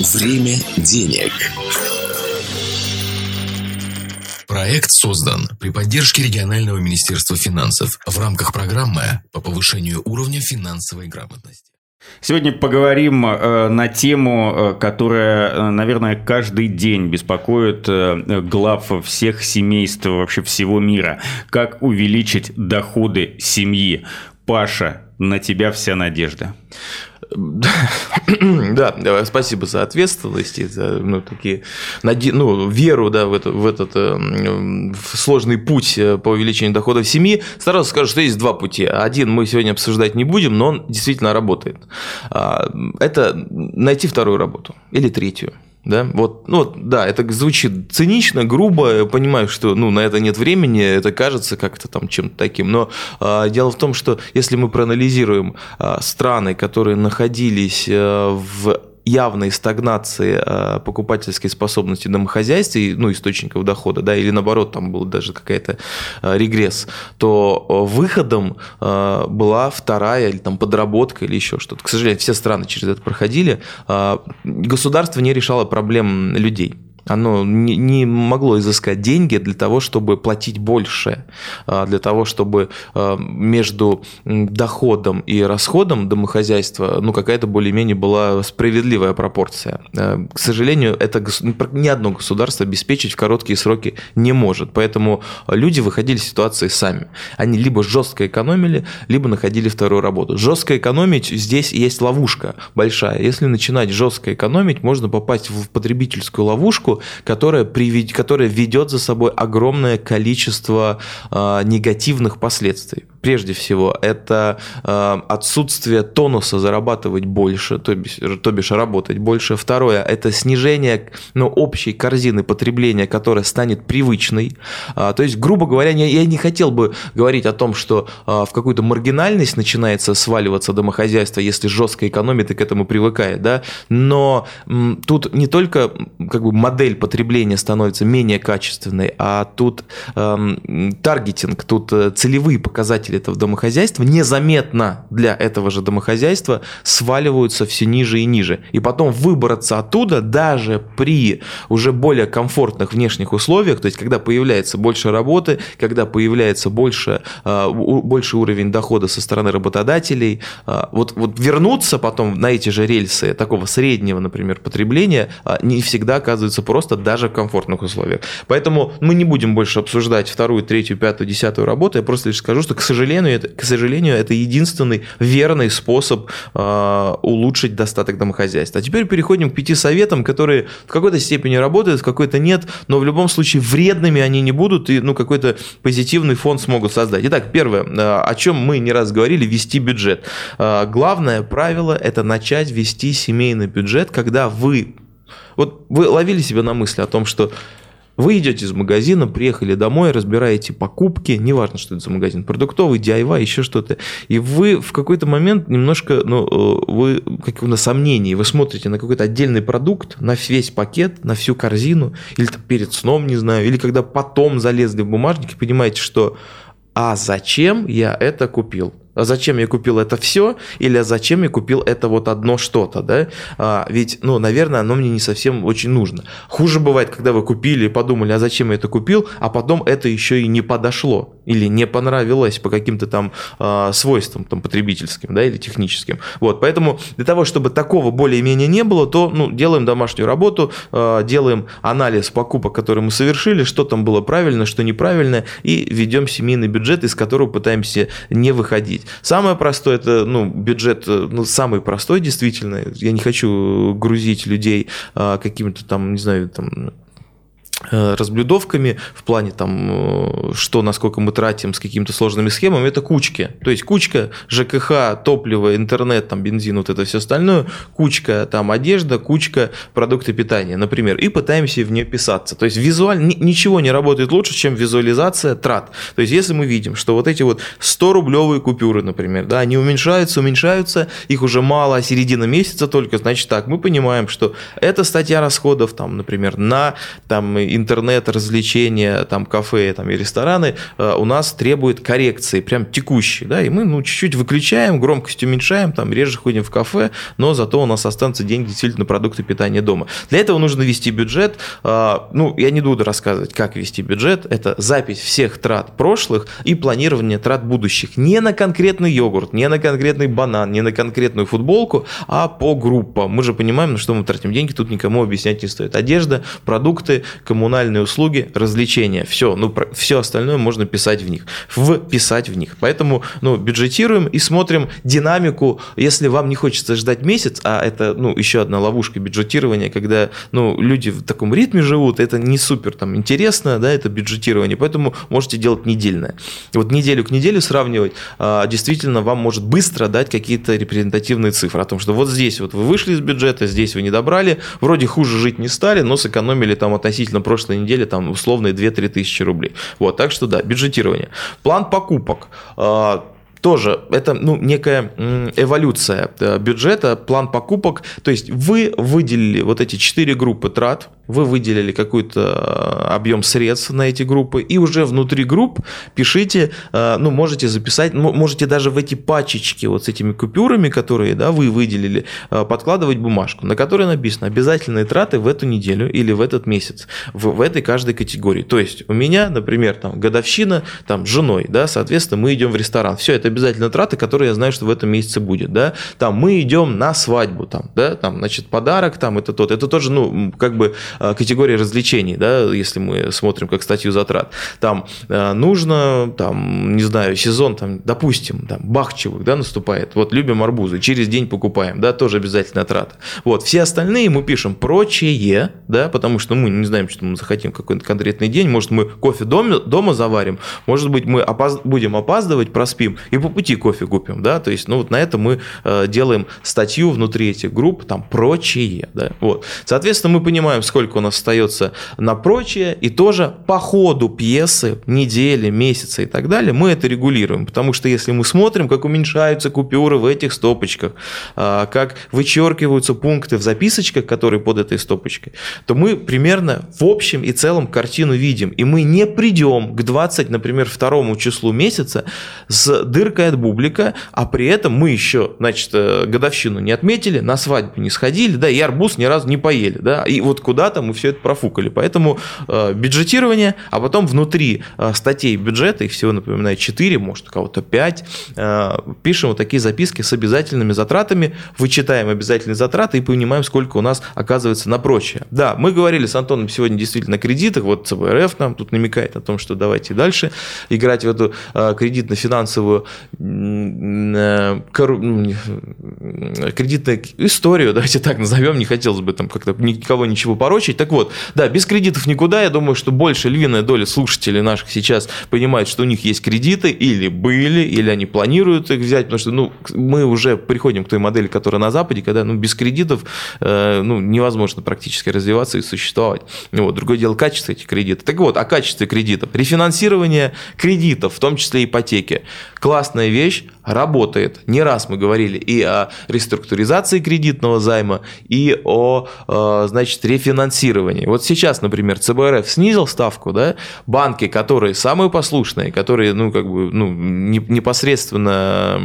Время денег. Проект создан при поддержке регионального министерства финансов в рамках программы по повышению уровня финансовой грамотности. Сегодня поговорим э, на тему, э, которая, э, наверное, каждый день беспокоит э, глав всех семейств вообще всего мира. Как увеличить доходы семьи? Паша, на тебя вся надежда. Да, спасибо за ответственность и за ну, такие, ну, веру да, в, это, в этот э, в сложный путь э, по увеличению доходов семьи. Сразу скажу, что есть два пути. Один мы сегодня обсуждать не будем, но он действительно работает. А, это найти вторую работу или третью. Да, вот, ну, вот, да, это звучит цинично, грубо, понимаю, что, ну, на это нет времени, это кажется как-то там чем-то таким, но э, дело в том, что если мы проанализируем э, страны, которые находились э, в явной стагнации э, покупательской способности домохозяйств и ну, источников дохода, да, или наоборот, там был даже какая-то э, регресс, то э, выходом была вторая или там подработка или еще что-то. К сожалению, все страны через это проходили. Государство не решало проблем людей оно не, не могло изыскать деньги для того, чтобы платить больше, а, для того, чтобы а, между доходом и расходом домохозяйства ну, какая-то более-менее была справедливая пропорция. А, к сожалению, это ни одно государство обеспечить в короткие сроки не может. Поэтому люди выходили из ситуации сами. Они либо жестко экономили, либо находили вторую работу. Жестко экономить здесь есть ловушка большая. Если начинать жестко экономить, можно попасть в потребительскую ловушку, практику, которая, привед... которая ведет за собой огромное количество э, негативных последствий прежде всего, это э, отсутствие тонуса зарабатывать больше, то бишь, то бишь работать больше. Второе – это снижение ну, общей корзины потребления, которая станет привычной. А, то есть, грубо говоря, я не хотел бы говорить о том, что а, в какую-то маргинальность начинается сваливаться домохозяйство, если жестко экономит и к этому привыкает, да? но тут не только как бы, модель потребления становится менее качественной, а тут эм, таргетинг, тут э, целевые показатели показатели этого домохозяйства незаметно для этого же домохозяйства сваливаются все ниже и ниже. И потом выбраться оттуда даже при уже более комфортных внешних условиях, то есть когда появляется больше работы, когда появляется больше, а, больше уровень дохода со стороны работодателей, а, вот, вот вернуться потом на эти же рельсы такого среднего, например, потребления а, не всегда оказывается просто даже в комфортных условиях. Поэтому мы не будем больше обсуждать вторую, третью, пятую, десятую работу, я просто лишь скажу, что, к сожалению, сожалению, это, к сожалению, это единственный верный способ э, улучшить достаток домохозяйства. А теперь переходим к пяти советам, которые в какой-то степени работают, в какой-то нет, но в любом случае вредными они не будут и ну, какой-то позитивный фон смогут создать. Итак, первое, э, о чем мы не раз говорили, вести бюджет. Э, главное правило – это начать вести семейный бюджет, когда вы вот вы ловили себя на мысли о том, что вы идете из магазина, приехали домой, разбираете покупки, неважно, что это за магазин, продуктовый, DIY, еще что-то, и вы в какой-то момент немножко, ну, э, вы как на сомнении, вы смотрите на какой-то отдельный продукт, на весь пакет, на всю корзину, или перед сном, не знаю, или когда потом залезли в бумажник и понимаете, что а зачем я это купил? А зачем я купил это все, или а зачем я купил это вот одно что-то, да? А, ведь, ну, наверное, оно мне не совсем очень нужно. Хуже бывает, когда вы купили и подумали, а зачем я это купил, а потом это еще и не подошло, или не понравилось по каким-то там а, свойствам там, потребительским, да, или техническим. Вот, поэтому для того, чтобы такого более-менее не было, то, ну, делаем домашнюю работу, а, делаем анализ покупок, которые мы совершили, что там было правильно, что неправильно, и ведем семейный бюджет, из которого пытаемся не выходить платить. Самое простое это ну, бюджет, э, ну, самый простой действительно. Я не хочу грузить людей а, какими-то там, не знаю, там разблюдовками в плане там, э, что, насколько мы тратим с какими-то сложными схемами, это кучки. То есть кучка ЖКХ, топливо, интернет, там, бензин, вот это все остальное, кучка там одежда, кучка продукты питания, например, и пытаемся в нее писаться. То есть визуально ничего не работает лучше, чем визуализация трат. То есть если мы видим, что вот эти вот 100 рублевые купюры, например, да, они уменьшаются, уменьшаются, их уже мало, а середина месяца только, значит так, мы понимаем, что это статья расходов, там, например, на там, интернет, развлечения, там кафе там, и рестораны э, у нас требуют коррекции, прям текущие, да, и мы ну, чуть-чуть выключаем, громкость уменьшаем, там реже ходим в кафе, но зато у нас останутся деньги действительно на продукты питания дома. Для этого нужно вести бюджет, ну, я не буду рассказывать, как вести бюджет, это запись всех трат прошлых и планирование трат будущих. Не на конкретный йогурт, не на конкретный банан, не на конкретную футболку, а по группам. Мы же понимаем, на что мы тратим деньги, тут никому объяснять не стоит. Одежда, продукты, коммунальные услуги, развлечения. Все, ну, все остальное можно писать в них. Вписать в них. Поэтому, ну, бюджетируем и смотрим динамику. Если вам не хочется ждать месяц, а это, ну, еще одна ловушка бюджетирования, когда, ну, люди в таком ритме живут, это не супер там интересно, да, это бюджетирование, поэтому можете делать недельное. Вот неделю к неделе сравнивать, а, действительно, вам может быстро дать какие-то репрезентативные цифры о том, что вот здесь вот вы вышли из бюджета, здесь вы не добрали, вроде хуже жить не стали, но сэкономили там относительно прошлой недели там условные 2-3 тысячи рублей. Вот, так что да, бюджетирование. План покупок а, тоже это ну, некая эволюция э, бюджета, план покупок. То есть вы выделили вот эти четыре группы трат, вы выделили какой-то э, объем средств на эти группы, и уже внутри групп пишите, э, ну, можете записать, можете даже в эти пачечки вот с этими купюрами, которые, да, вы выделили, подкладывать бумажку, на которой написано обязательные траты в эту неделю или в этот месяц, в, в этой каждой категории. То есть у меня, например, там годовщина там с женой, да, соответственно, мы идем в ресторан. Все, это обязательно траты, которые я знаю, что в этом месяце будет, да. Там мы идем на свадьбу, там, да, там, значит, подарок, там, это тот. Это тоже, ну, как бы Э, категории развлечений, да, если мы смотрим как статью затрат. Там э, нужно, там, не знаю, сезон, там, допустим, там, бахчевых, да, наступает. Вот любим арбузы, через день покупаем, да, тоже обязательно трата. Вот, все остальные мы пишем прочее, да, потому что мы не знаем, что мы захотим какой-то конкретный день, может, мы кофе дома, дома заварим, может быть, мы опоз... будем опаздывать, проспим и по пути кофе купим, да, то есть, ну, вот на это мы э, делаем статью внутри этих групп, там, прочее, да, вот. Соответственно, мы понимаем, сколько сколько у нас остается на прочее, и тоже по ходу пьесы, недели, месяца и так далее, мы это регулируем. Потому что если мы смотрим, как уменьшаются купюры в этих стопочках, а, как вычеркиваются пункты в записочках, которые под этой стопочкой, то мы примерно в общем и целом картину видим. И мы не придем к 20, например, второму числу месяца с дыркой от бублика, а при этом мы еще, значит, э, годовщину не отметили, на свадьбу не сходили, да, и арбуз ни разу не поели, да, и вот куда-то мы все это профукали. Поэтому э, бюджетирование, а потом внутри э, статей бюджета, их всего, напоминаю, 4, может, у кого-то 5, э, пишем вот такие записки с обязательными затратами, вычитаем обязательные затраты и понимаем, сколько у нас оказывается на прочее. Да, мы говорили с Антоном сегодня действительно о кредитах, вот ЦБРФ нам тут намекает о том, что давайте дальше играть в эту э, кредитно-финансовую. Кредитную историю, давайте так назовем, не хотелось бы там как-то никого ничего порочить. Так вот, да, без кредитов никуда. Я думаю, что больше львиная доля слушателей наших сейчас понимает, что у них есть кредиты или были, или они планируют их взять, потому что ну, мы уже приходим к той модели, которая на Западе, когда ну, без кредитов э, ну, невозможно практически развиваться и существовать. Ну, вот, другое дело качество этих кредитов. Так вот, о качестве кредитов. Рефинансирование кредитов, в том числе ипотеки. Классная вещь, работает. Не раз мы говорили и о реструктуризации кредитного займа, и о, э, значит, рефинансировании. Вот сейчас, например, ЦБРФ снизил ставку, да, банки, которые самые послушные, которые, ну, как бы, ну, непосредственно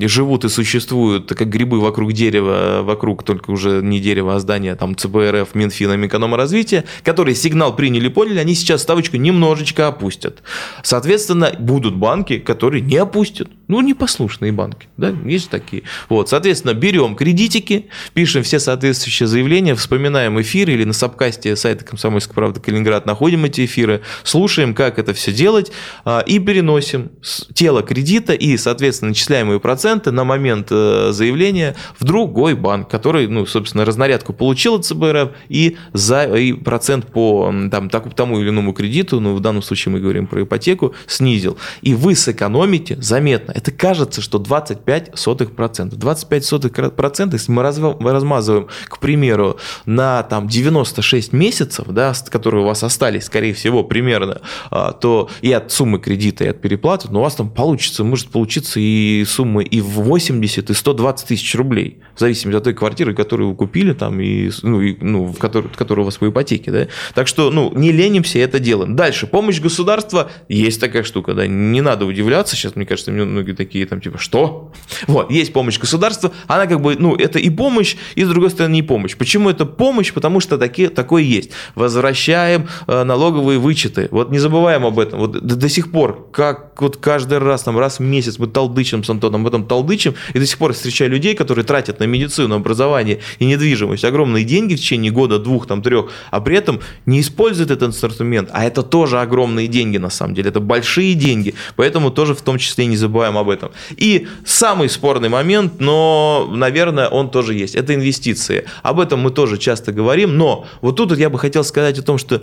живут и существуют, как грибы вокруг дерева, вокруг только уже не дерева, а здания, там, ЦБРФ, Минфина, Минэкономразвития, которые сигнал приняли, поняли, они сейчас ставочку немножечко опустят. Соответственно, будут банки, которые не опустят. Ну, непослушные банки, да, есть такие. Вот, соответственно, берем кредитики, пишем все соответствующие заявления, вспоминаем эфиры или на сабкасте сайта «Комсомольская правда Калининград» находим эти эфиры, слушаем, как это все делать, а, и переносим тело кредита и, соответственно, начисляемые проценты на момент э, заявления в другой банк, который, ну, собственно, разнарядку получил от ЦБРФ и, за, и процент по там, тому или иному кредиту, ну, в данном случае мы говорим про ипотеку, снизил. И вы сэкономите заметно. Это кажется, что 25 сотых процентов. 25 сотых процентов, если мы размазываем, к примеру, на там 96 месяцев, да, которые у вас остались, скорее всего, примерно, а, то и от суммы кредита, и от переплаты, но у вас там получится, может получиться и суммы и в 80, и 120 тысяч рублей, в зависимости от той квартиры, которую вы купили, там, и, ну, и, ну, в которой, которая у вас по ипотеке. Да? Так что ну, не ленимся, это делаем. Дальше, помощь государства, есть такая штука, да, не надо удивляться, сейчас, мне кажется, многие такие там, типа, что? Вот, есть помощь государства, она как бы, ну, это и помощь, и с другой стороны не помощь. Почему это помощь? Потому что такие, такое есть. Возвращаем э, налоговые вычеты. Вот не забываем об этом. Вот до, до сих пор, как вот каждый раз, там, раз в месяц мы толдычим с Антоном об этом толдычим, и до сих пор встречаю людей, которые тратят на медицину, образование и недвижимость огромные деньги в течение года, двух, там, трех, а при этом не используют этот инструмент, а это тоже огромные деньги на самом деле, это большие деньги, поэтому тоже в том числе не забываем об этом. И самый спорный момент, но, наверное, он тоже есть, это инвестиции. Об этом мы тоже часто говорим, но вот тут вот я бы хотел сказать о том, что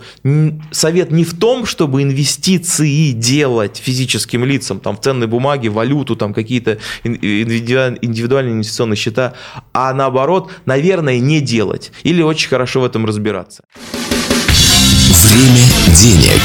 совет не в том, чтобы инвестиции делать физическим лицам, там, в ценные бумаги, валюту, там, какие-то индивидуальные инвестиционные счета, а наоборот, наверное, не делать или очень хорошо в этом разбираться. Время денег.